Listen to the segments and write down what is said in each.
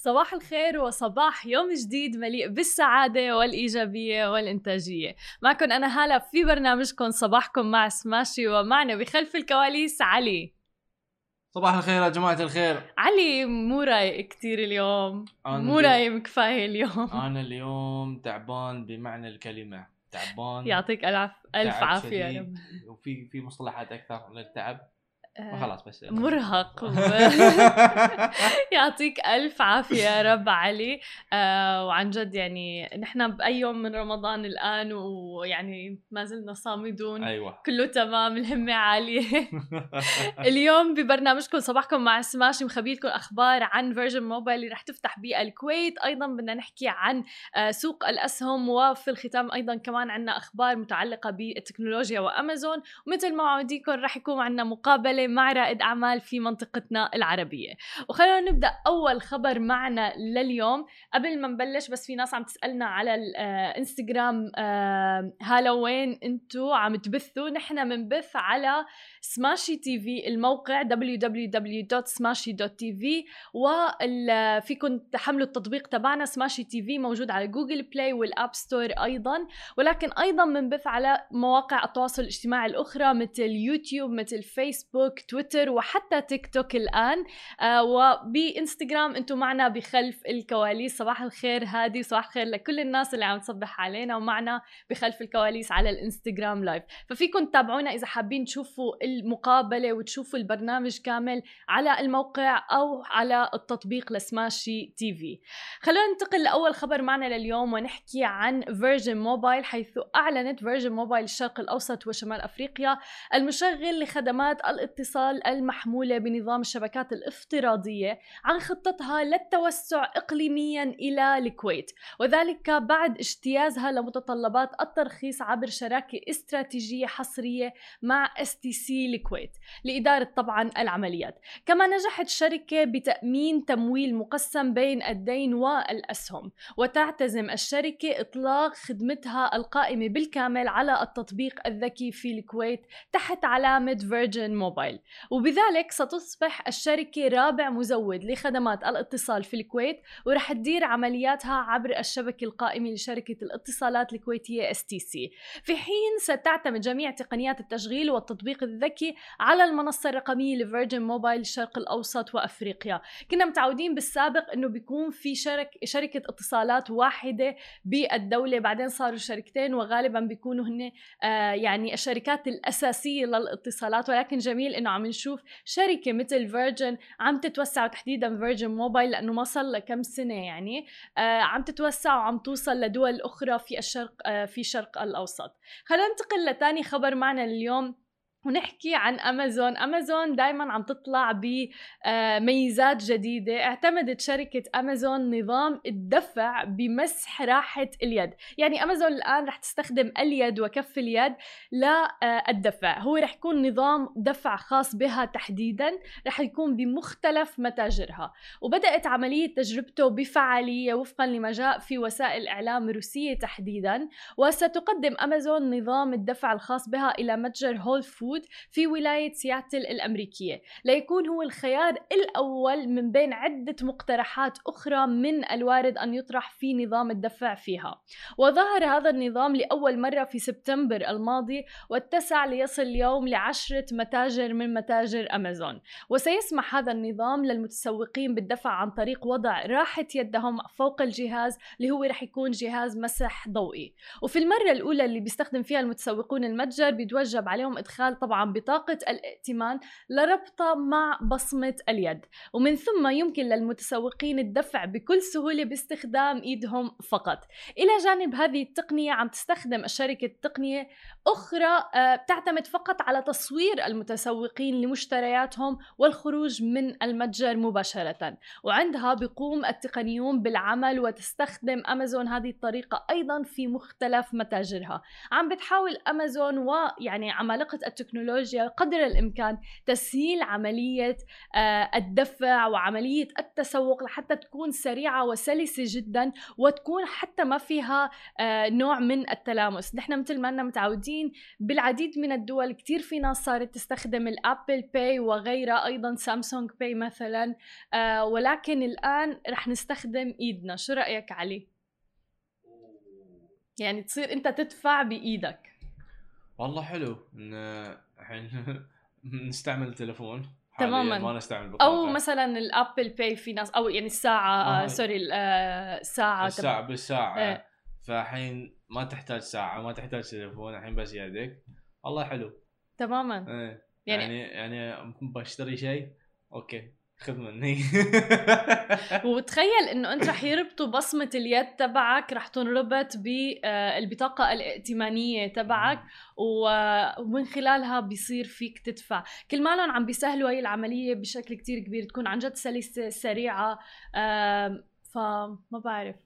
صباح الخير وصباح يوم جديد مليء بالسعادة والإيجابية والإنتاجية. معكم أنا هالة في برنامجكم صباحكم مع سماشي ومعنا بخلف الكواليس علي. صباح الخير يا جماعة الخير. علي مو رايق كتير اليوم. مو رايق كفاية اليوم. أنا اليوم تعبان بمعنى الكلمة. تعبان. يعطيك ألف ألف عافية وفي في مصطلحات أكثر للتعب. آه، خلاص بس مرهق. يعطيك ألف عافية يا رب علي. آه وعن جد يعني نحن بأي يوم من رمضان الآن ويعني ما زلنا صامدون. أيوه. كله تمام الهمة عالية. اليوم ببرنامجكم صباحكم مع سماش مخبي لكم أخبار عن فيرجن موبايل اللي رح تفتح بالكويت أيضا بدنا نحكي عن آه سوق الأسهم وفي الختام أيضا كمان عندنا أخبار متعلقة بالتكنولوجيا وأمازون. ومثل ما وعديكم رح يكون عندنا مقابلة مع رائد أعمال في منطقتنا العربية. وخلونا نبدأ أول خبر معنا لليوم. قبل ما نبلش بس في ناس عم تسألنا على الانستغرام آه، آه، هلا وين انتو عم تبثوا. نحن بنبث على Smashi TV الموقع www.smashi.tv وفيكم تحملوا التطبيق تبعنا. Smashi TV موجود على Google Play وال App Store أيضا. ولكن أيضا بنبث على مواقع التواصل الاجتماعي الأخرى مثل يوتيوب مثل فيسبوك تويتر وحتى تيك توك الآن. آه وبإنستغرام أنتم معنا بخلف الكواليس. صباح الخير هادي صباح الخير لكل الناس اللي عم تصبح علينا ومعنا بخلف الكواليس على ال Instagram live ففيكم تتابعونا إذا حابين تشوفوا المقابلة وتشوفوا البرنامج كامل على الموقع أو على التطبيق لسماشي TV. خلونا ننتقل لأول خبر معنا لليوم ونحكي عن فيرجن موبايل حيث أعلنت فيرجن موبايل الشرق الأوسط وشمال أفريقيا المشغل لخدمات الاتصال الاتصال المحمولة بنظام الشبكات الافتراضية عن خطتها للتوسع إقليميا إلى الكويت. وذلك بعد اجتيازها لمتطلبات الترخيص عبر شراكة استراتيجية حصرية مع STC الكويت لإدارة طبعا العمليات. كما نجحت الشركة بتأمين تمويل مقسم بين الدين والأسهم وتعتزم الشركة إطلاق خدمتها القائمة بالكامل على التطبيق الذكي في الكويت تحت علامة فيرجن موبايل وبذلك ستصبح الشركة رابع مزود لخدمات الاتصال في الكويت ورح تدير عملياتها عبر الشبكة القائمة لشركة الاتصالات الكويتية STC في حين ستعتمد جميع تقنيات التشغيل والتطبيق الذكي على المنصة الرقمية لفيرجن موبايل الشرق الأوسط وأفريقيا. كنا متعودين بالسابق أنه بيكون في شرك شركة اتصالات واحدة بالدولة بعدين صاروا شركتين وغالبا بيكونوا هن آه يعني الشركات الأساسية للاتصالات. ولكن جميل أنه عم نشوف شركة مثل فيرجن عم تتوسع وتحديدا فيرجن موبايل لأنه ما صار لها كم سنة يعني. آه عم تتوسع وعم توصل لدول أخرى في الشرق آه في الشرق الأوسط. خلينا ننتقل لثاني خبر معنا اليوم. ونحكي عن أمازون. أمازون دائما عم تطلع بميزات جديدة. اعتمدت شركة أمازون نظام الدفع بمسح راحة اليد. يعني أمازون الآن رح تستخدم اليد وكف اليد للدفع هو رح يكون نظام دفع خاص بها تحديدا. رح يكون بمختلف متاجرها. وبدأت عملية تجربته بفعالية وفقا لما جاء في وسائل الاعلام الروسيه تحديدا. وستقدم أمازون نظام الدفع الخاص بها إلى متجر هول فود موجود في ولاية سياتل الأمريكية. ليكون هو الخيار الأول من بين عدة مقترحات أخرى من الوارد أن يطرح في نظام الدفع فيها. وظهر هذا النظام لأول مرة في سبتمبر الماضي واتسع ليصل اليوم لعشرة متاجر من متاجر أمازون. وسيسمح هذا النظام للمتسوقين بالدفع عن طريق وضع راحة يدهم فوق الجهاز اللي هو رح يكون جهاز مسح ضوئي. وفي المرة الأولى اللي بيستخدم فيها المتسوقون المتجر بيتوجب عليهم إدخال طبعا بطاقة الائتمان لربطها مع بصمة اليد. ومن ثم يمكن للمتسوقين الدفع بكل سهولة باستخدام إيدهم فقط. إلى جانب هذه التقنية عم تستخدم الشركة التقنية أخرى آه، تعتمد فقط على تصوير المتسوقين لمشترياتهم والخروج من المتجر مباشرة. وعندها بيقوم التقنيون بالعمل وتستخدم أمازون هذه الطريقة أيضا في مختلف متاجرها. عم بتحاول أمازون ويعني عمالقة التكنولوجيا التكنولوجيا قدر الإمكان تسهيل عملية آه، الدفع وعملية التسوق لحتى تكون سريعة وسلسة جدا وتكون حتى ما فيها آه، نوع من التلامس. نحن مثل ما متعودين بالعديد من الدول كثير في ناس صارت تستخدم ال Apple Pay وغيرها أيضا Samsung Pay مثلا آه، ولكن الآن رح نستخدم إيدنا. شو رأيك علي؟ يعني تصير أنت تدفع بإيدك. والله حلو إن الحين نستعمل التليفون. تماما. ما نستعمل بطاقة. أو مثلا ال Apple Pay في ناس أو يعني الساعة آه sorry آه الساعة الساعة بالساعة. آه. فالحين ما تحتاج ساعة ما تحتاج تليفون الحين بس يدك. والله حلو. تماما. إيه. يعني يعني, يعني بشتري شيء okay. خذ مني. وتخيل إنه أنت رح يربطوا بصمة اليد تبعك رح تنربط بالبطاقه الائتمانية تبعك ومن خلالها بيصير فيك تدفع. كل مالهم عم بيسهلوا هي العملية بشكل كتير كبير تكون عن جد سلسة سريعة. فما بعرف.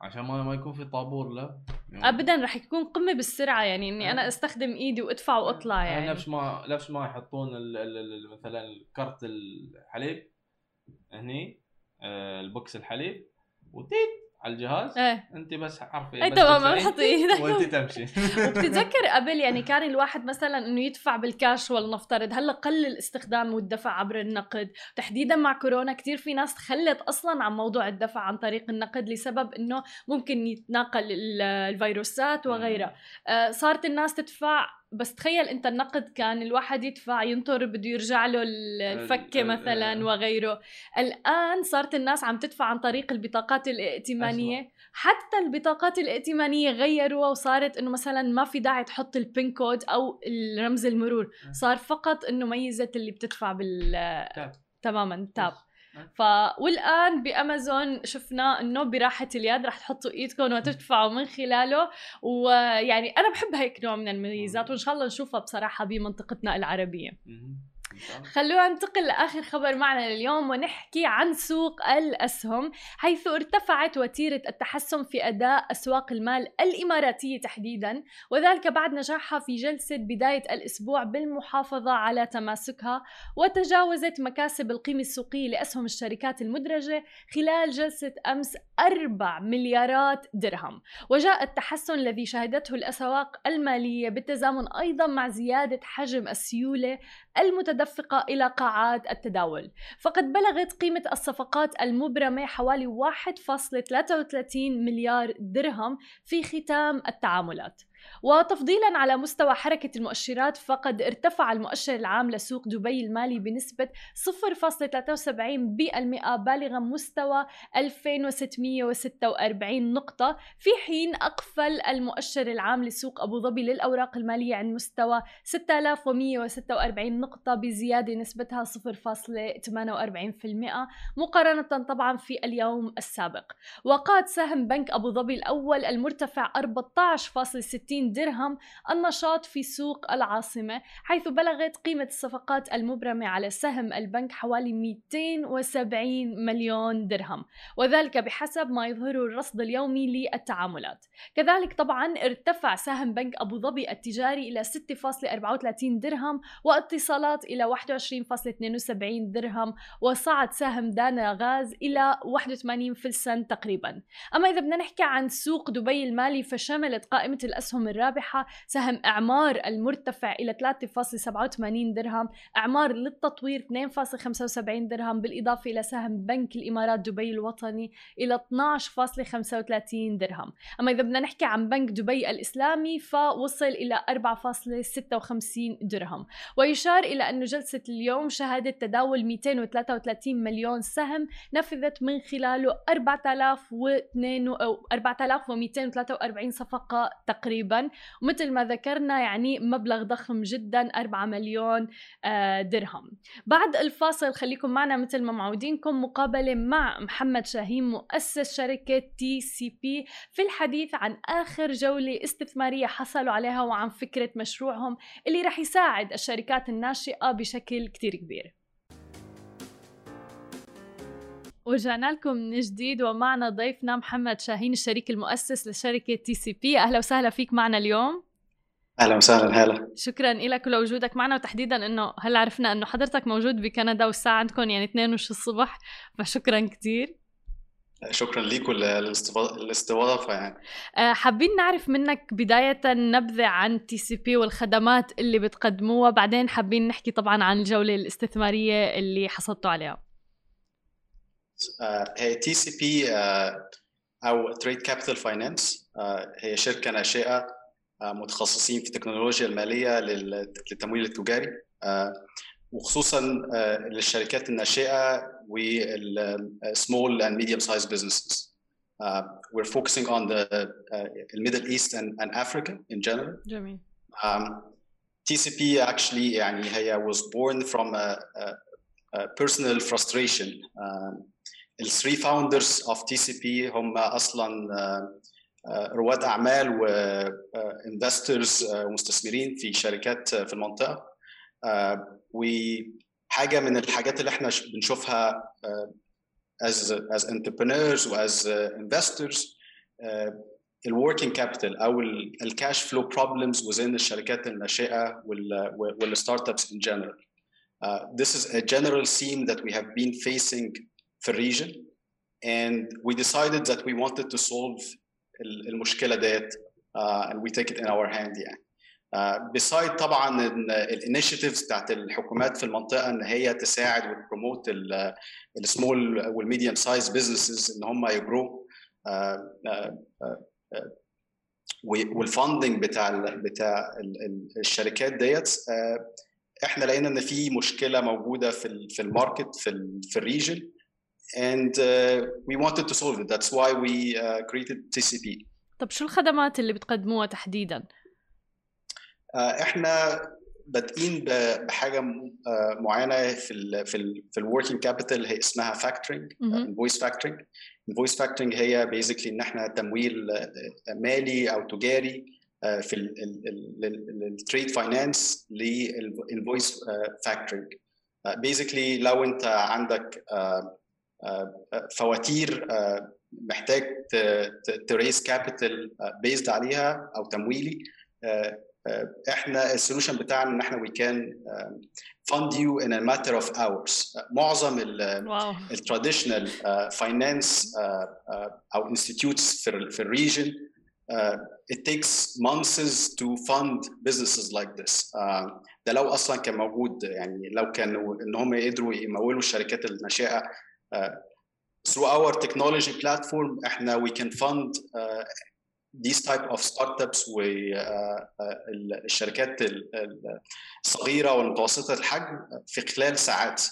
عشان ما ما يكون في طابور لا. يعني ابدا رح يكون قمة بالسرعة يعني إني أنا أستخدم إيدي وأدفع وأطلع يعني. نفس ما نفس ما يحطون مثلا كرت الحليب. هني آه البوكس الحليب وتيت على الجهاز. إيه. أنت بس عارفه اي تمام إيدك. وأنت تمشي. وبتتذكر قبل يعني كان الواحد مثلا إنه يدفع بالكاش ولنفترض هلأ قل الاستخدام والدفع عبر النقد. تحديدا مع كورونا كثير في ناس تخلت أصلا عن موضوع الدفع عن طريق النقد لسبب إنه ممكن يتناقل الفيروسات وغيرها. آه صارت الناس تدفع بس تخيل انت النقد كان الواحد يدفع ينطر بده يرجع له الفكة مثلا وغيره. الآن صارت الناس عم تدفع عن طريق البطاقات الائتمانية. حتى البطاقات الائتمانية غيروها وصارت إنه مثلا ما في داعي تحط البين كود أو رمز المرور. صار فقط إنه ميزة اللي بتدفع بال تماما تاب. ف والآن بأمازون شفنا إنه براحة اليد رح تحطوا إيدكم وتدفعوا من خلاله ويعني أنا بحب هيك نوع من الميزات وإن شاء الله نشوفها بصراحة بمنطقتنا العربية. خلونا ننتقل لآخر خبر معنا لليوم ونحكي عن سوق الأسهم حيث ارتفعت وتيرة التحسن في أداء أسواق المال الإماراتية تحديدا وذلك بعد نجاحها في جلسة بداية الأسبوع بالمحافظة على تماسكها وتجاوزت مكاسب القيمة السوقية لأسهم الشركات المدرجة خلال جلسة أمس 4 مليارات درهم. وجاء التحسن الذي شهدته الأسواق المالية بالتزامن أيضا مع زيادة حجم السيولة المتدفقة إلى قاعات التداول. فقد بلغت قيمة الصفقات المبرمة حوالي 1.33 مليار درهم في ختام التعاملات. وتفضيلا على مستوى حركة المؤشرات فقد ارتفع المؤشر العام لسوق دبي المالي بنسبة 0.73% بالغا مستوى 2646 نقطة. في حين أقفل المؤشر العام لسوق أبو ظبي للأوراق المالية عند مستوى 6146 نقطة بزيادة نسبتها 0.48% مقارنة طبعا في اليوم السابق. وقاد سهم بنك أبو ظبي الأول المرتفع 14.60 60 درهم النشاط في سوق العاصمة حيث بلغت قيمة الصفقات المبرمة على سهم البنك حوالي 270 مليون درهم وذلك بحسب ما يظهره الرصد اليومي للتعاملات. كذلك طبعا ارتفع سهم بنك أبو ظبي التجاري إلى 6.34 درهم واتصالات إلى 21.72 درهم وصعد سهم دانا غاز إلى 81 فلسن تقريبا. أما إذا بدنا نحكي عن سوق دبي المالي فشملت قائمة الأسهم الأسهم الرابحة سهم إعمار المرتفع إلى 3.87 درهم إعمار للتطوير 2.75 درهم بالإضافة إلى سهم بنك الإمارات دبي الوطني إلى 12.35 درهم. أما إذا بدنا نحكي عن بنك دبي الإسلامي فوصل إلى 4.56 درهم. ويشار إلى أن جلسة اليوم شهدت تداول 233 مليون سهم نفذت من خلاله 4243 صفقة تقريبا. تقريبا ومثل ما ذكرنا يعني مبلغ ضخم جدا 4 مليون آه، درهم. بعد الفاصل خليكم معنا مثل ما معودينكم مقابلة مع محمد شاهين مؤسس شركة TCP في الحديث عن آخر جولة استثمارية حصلوا عليها وعن فكرة مشروعهم اللي رح يساعد الشركات الناشئة بشكل كتير كبير. ورجعنا لكم من جديد ومعنا ضيفنا محمد شاهين الشريك المؤسس لشركة TCP أهلا وسهلا فيك معنا اليوم. أهلا وسهلا هلا. شكرا لك ولوجودك معنا وتحديدا إنه هلا عرفنا إنه حضرتك موجود بكندا والساعة عندكم يعني 2 وش الصبح فشكرا كثير شكرا لكم للاستضافة يعني. آه، حابين نعرف منك بداية نبذه عن TCP والخدمات اللي بتقدموها بعدين حابين نحكي طبعا عن الجولة الاستثمارية اللي حصلتوا عليها. هي TCP أو Trade Capital Finance هي شركة ناشئة آه، متخصصين في التكنولوجيا المالية للتمويل التجاري آه، وخصوصا آه، للشركات الناشئة وال small and medium size businesses we're focusing on the uh, Middle East and, and Africa in general. جميل. Um, TCP actually يعني هي was born from a, a, a personal frustration. Um, the three founders of TCP هم أصلا uh, رواد أعمال وانفسترز ومستثمرين في شركات في المنطقة وحاجه من الحاجات اللي إحنا بنشوفها as as entrepreneurs و as investors ال working capital أو ال cash flow problems within الشركات الناشئه وال startups in general. Uh, this is a general theme that we have been facing في ال region. And we decided that we wanted to solve المشكلة ديت uh, and we take it in our hand يعني. uh, beside طبعا ال initiatives بتاعت الحكومات في المنطقة إن هي تساعد وت promote ال small وال medium size businesses إن هم ي grow وال funding بتاع بتاع الشركات ديت إحنا لقينا إن في مشكلة موجودة في في ال market في في ال region. And uh, we wanted to solve it. That's why we uh, created TCP طب شو الخدمات اللي بتقدموها تحديدا؟ Uh, إحنا بادئين بحاجة معينة في ال في ال في ال working capital هي اسمها factoring invoice factoring invoice factoring هي basically إن إحنا تمويل مالي أو تجاري في ال trade finance لل invoice factoring basically لو أنت عندك فواتير محتاج ت raise capital بيزد عليها أو تمويلي. إحنا ال solution بتاعنا إن إحنا we can fund you in a matter of hours معظم ال traditional finance أو institutes في في ال region it takes months to fund businesses like this. uh, ده لو أصلا كان موجود يعني لو كانوا إن هم يقدروا يمولوا الشركات الناشئه through our technology platform احنا we can fund uh, these type of startups والشركات الصغيره والمتوسطه الحجم في خلال ساعات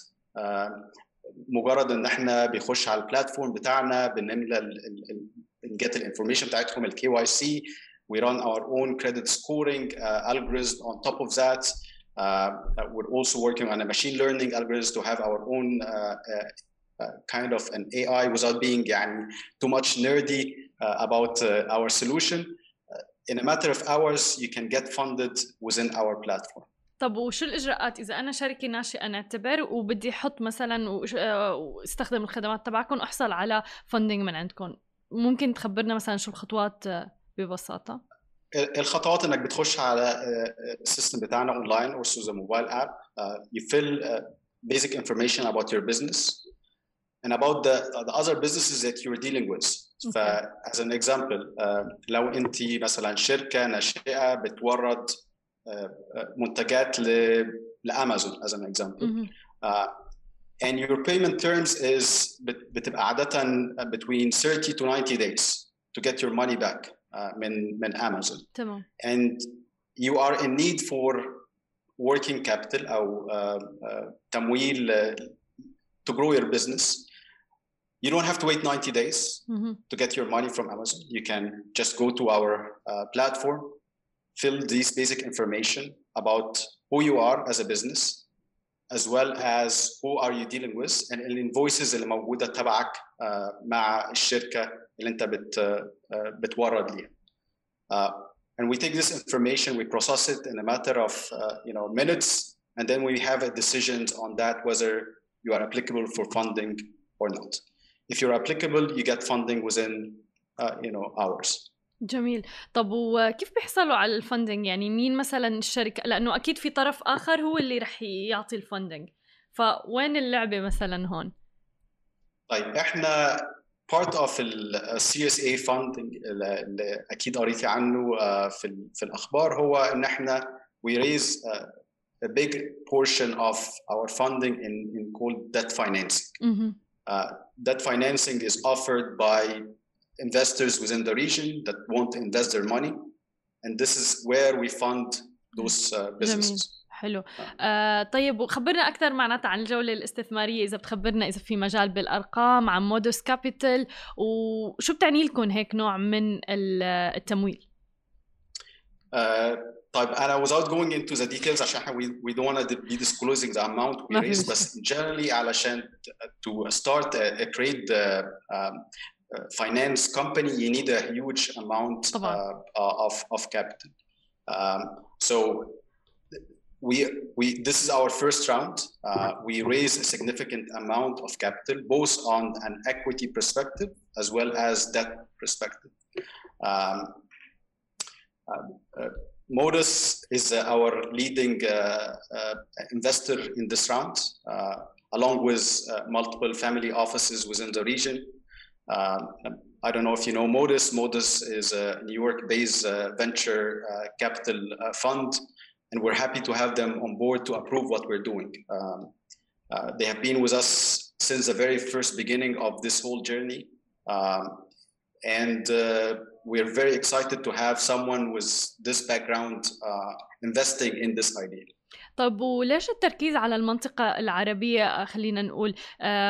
مجرد ان احنا بيخش على البلاتفورم بتاعنا بنملى نجيت الانفورميشن بتاعتهم الكي واي سي we run our own credit scoring uh, algorithm on top of that uh, we're also working on a machine learning algorithm to have our own uh, Uh, kind of an AI without being يعني, too much nerdy uh, about uh, our solution. Uh, in a matter of hours, you can get funded within our platform. طب وشو الإجراءات؟ إذا أنا شركه ناشئه نعتبر وبدي أحط مثلا واستخدم آه، الخدمات تبعكم أحصل على funding من عندكم. ممكن تخبرنا مثلا شو الخطوات آه، ببساطة؟ الخطوات إنك بتخش على آه، ال system بتاعنا اونلاين أو through the mobile app you fill basic information about your business and about the, the other businesses that you're dealing with. Okay. ف as an example uh, لو انت مثلا شركه ناشئه بتورد uh, منتجات ل لامازون as an example. Mm -hmm. uh, and your payment terms is بتبقى عادة between 30 to 90 days to get your money back uh, من من Amazon. تمام. And you are in need for working capital أو uh, uh, تمويل to grow your business. you don't have to wait 90 days mm-hmm. to get your money from Amazon. You can just go to our uh, platform, fill these basic information about who you are as a business, as well as who are you dealing with and الانفويسز اللي موجوده تبعك uh, مع الشركه اللي انت بت uh, بتورد ليها. Uh, and we take this information, we process it in a matter of uh, you know minutes, and then we have a decision on that whether you are applicable for funding or not. If you're applicable, you get funding within uh, you know hours. جميل طب وكيف بيحصلوا على الفندنج يعني مين مثلا الشركة لأنه أكيد في طرف آخر هو اللي رح يعطي الفندنج فوين اللعبة مثلا هون طيب إحنا part of ال CSA funding اللي أكيد قريتي عنه آه، في في الأخبار هو إن إحنا we raise a big portion of our funding in, in called debt financing. Mm-hmm. Uh, debt financing is offered by investors within the region that want to invest their money, and this is where we fund those uh, businesses. حلو آه طيب وخبرنا أكثر معناتها عن الجوله الاستثماريه اذا بتخبرنا اذا في مجال بالارقام عن مودوس كابيتال وشو بتعني لكم هيك نوع من التمويل uh, طيب انا without going into the details عشان احنا we, we don't want to be disclosing the amount we raise بس generally علشان to start a, a trade uh, um, finance company you need a huge amount uh, of of capital um, so we, we this is our first round. Uh, we raise a significant amount of capital, both on an equity perspective as well as debt perspective. Um, uh, uh Modus is uh, our leading uh, investor in this round, along with multiple family offices within the region. I don't know if you know Modus. Modus is a New York-based venture capital fund and we're happy to have them on board to approve what we're doing. Um, uh, they have been with us since the very first beginning of this whole journey. Um, and uh, we're very excited to have someone with this background uh, investing in this idea. طب وليش التركيز على المنطقة العربية خلينا نقول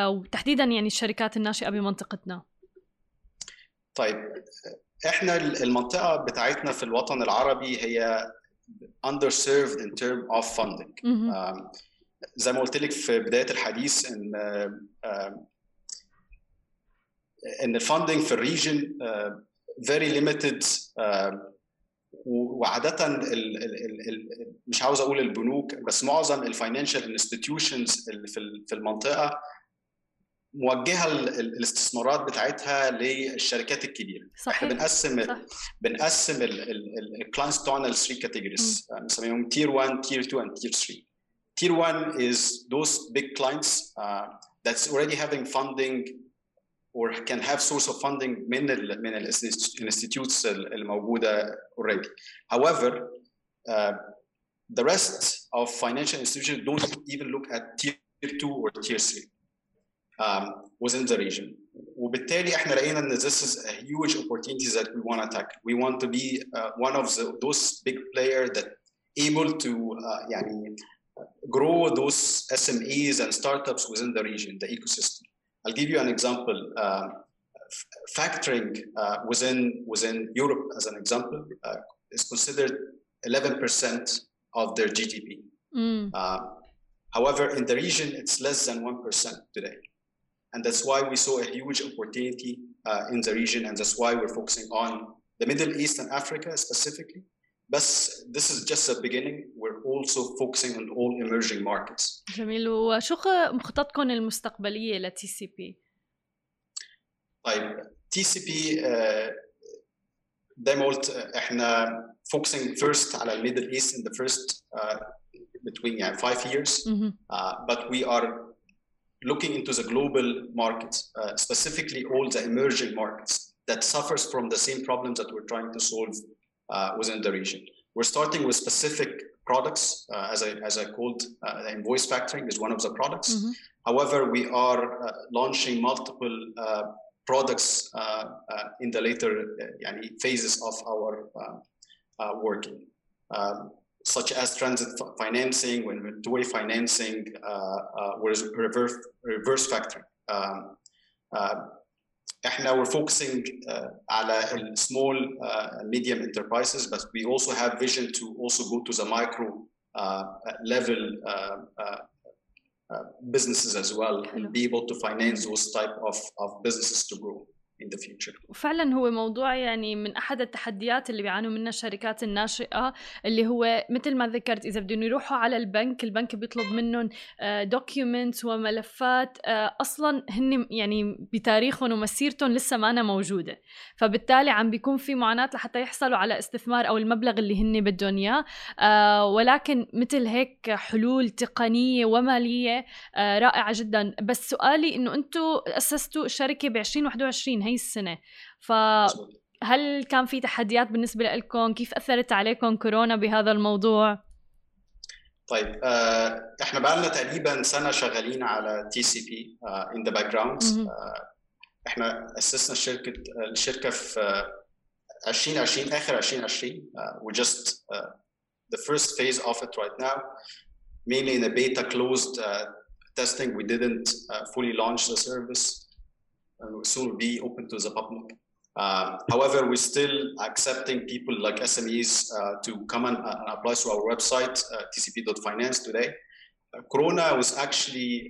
وتحديدا يعني الشركات الناشئة بمنطقتنا؟ طيب إحنا المنطقة بتاعتنا في الوطن العربي هي underserved in term of funding um, زي ما قلت لك في بداية الحديث إن إن ال funding في ال region very limited uh, وعادة ال ال ال مش عاوز أقول البنوك بس معظم ال financial institutions اللي في المنطقة موجهة الاستثمارات بتاعتها للشركات الكبيرة. صحيح إحنا بنقسم صح. بنقسم ال clients بتوعنا ل 3 categories بنسميهم tier 1 tier 2 and tier 3 tier 1 is those big clients uh, that's already having funding or can have source of funding من ال من الانستيتيوتس الموجوده already however uh, the rest of financial institutions don't even look at tier 2 or tier 3 um, within the region. وبالتالي احنا لقينا ان this is a huge opportunity that we want to tackle. We want to be uh, one of the, those big players that able to uh, يعني grow those SMEs and startups within the region, the ecosystem. I'll give you an example. Uh, factoring uh, within within Europe, as an example, uh, is considered 11% of their GDP. Mm. Uh, however, in the region, it's less than 1% today. And that's why we saw a huge opportunity uh, in the region. And that's why we're focusing on the Middle East and Africa specifically. But this is just the beginning We're also focusing on all emerging markets. جميل وشو مخططكم المستقبلية لتي سي بي؟ طيب تي سي بي زي ما قلت احنا focusing first على الميدل ايست in the first uh, between yeah, five years. Mm-hmm. Uh, but we are looking into the global markets, uh, specifically all the emerging markets that suffers from the same problems that we're trying to solve uh, within the region. We're starting with specific products, uh, as I as I called, uh, invoice factoring is one of the products. Mm-hmm. However, we are uh, launching multiple uh, products in the later phases of our working. Um, such as transit financing, inventory financing, uh, uh, reverse, reverse factoring. Um, uh, احنا we're focusing uh, على small uh, medium enterprises, but we also have vision to also go to the micro uh, level uh, uh, uh, businesses as well and be able to finance those type of, of businesses to grow. In the future. وفعلا هو موضوع يعني من أحد التحديات اللي بيعانوا منها الشركات الناشئة اللي هو مثل ما ذكرت إذا بدهم يروحوا على البنك البنك بيطلب منهم دوكيومنتس وملفات أصلا هن يعني بتاريخهم ومسيرتهم لسه ما أنا موجودة. فبالتالي عم بيكون في معاناة لحتى يحصلوا على استثمار أو المبلغ اللي هن بدهم إياه. ولكن مثل هيك حلول تقنية ومالية رائعة جدا. بس سؤالي إنه أنتم أسستوا الشركة ب 2021 هي السنة. فهل كان في تحديات بالنسبة لكم كيف أثرت عليكم كورونا بهذا الموضوع؟ طيب آه، إحنا بقى لنا تقريبا سنة شغالين على تي سي بي in the background إحنا أسسنا الشركة الشركة في 2020 آخر 2020 uh, we just uh, the first phase of it right now. Mainly in a beta closed uh, testing. We didn't uh, fully launch the service. and will soon be open to the public uh, however we're still accepting people like SMEs uh, to come and, apply to our website tcp.finance today corona was actually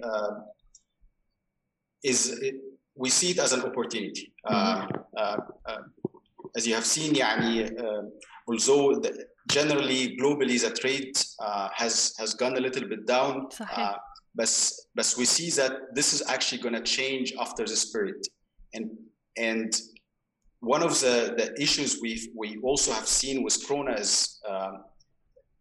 is it, we see it as an opportunity. Mm -hmm. as you have seen, يعني, although the, generally globally the trade has has gone a little bit down, but but we see that this is actually going to change after this period, and and one of the, the issues we we also have seen with Corona is um,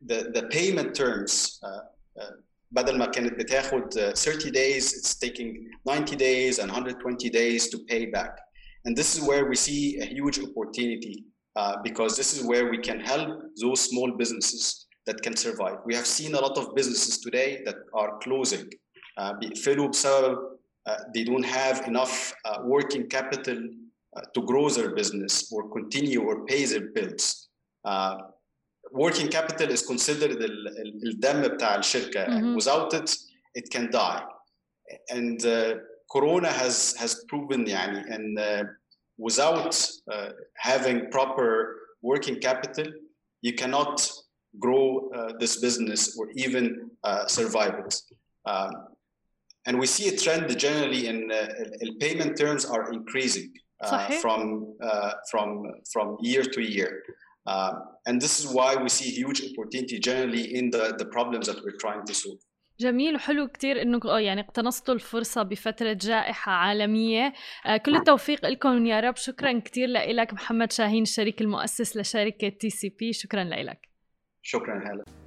the the payment terms. Uh, uh, بدل ما كانت بتاخد 30 days it's taking 90 days and 120 days to pay back and this is where we see a huge opportunity uh, because this is where we can help those small businesses that can survive we have seen a lot of businesses today that are closing uh, بسبب uh, they don't have enough uh, working capital uh, to grow their business or continue or pay their bills uh, working capital is considered الدم بتاع الشركه mm-hmm. without it it can die and uh, corona has has proven يعني and uh, without uh, having proper working capital you cannot grow uh, this business or even uh, survive it um, and we see a trend generally in uh, payment terms are increasing from from from year to year Uh, and this is why we see huge opportunity generally in the, the problems that we're trying to solve. جميل وحلو كتير انه يعني اقتنصتوا الفرصة بفرة جائحة عالمية آه كل التوفيق لكم يا رب شكرا كتير لك محمد شاهين الشريك المؤسس لشركة تي سي بي شكرا لك شكرا هلا.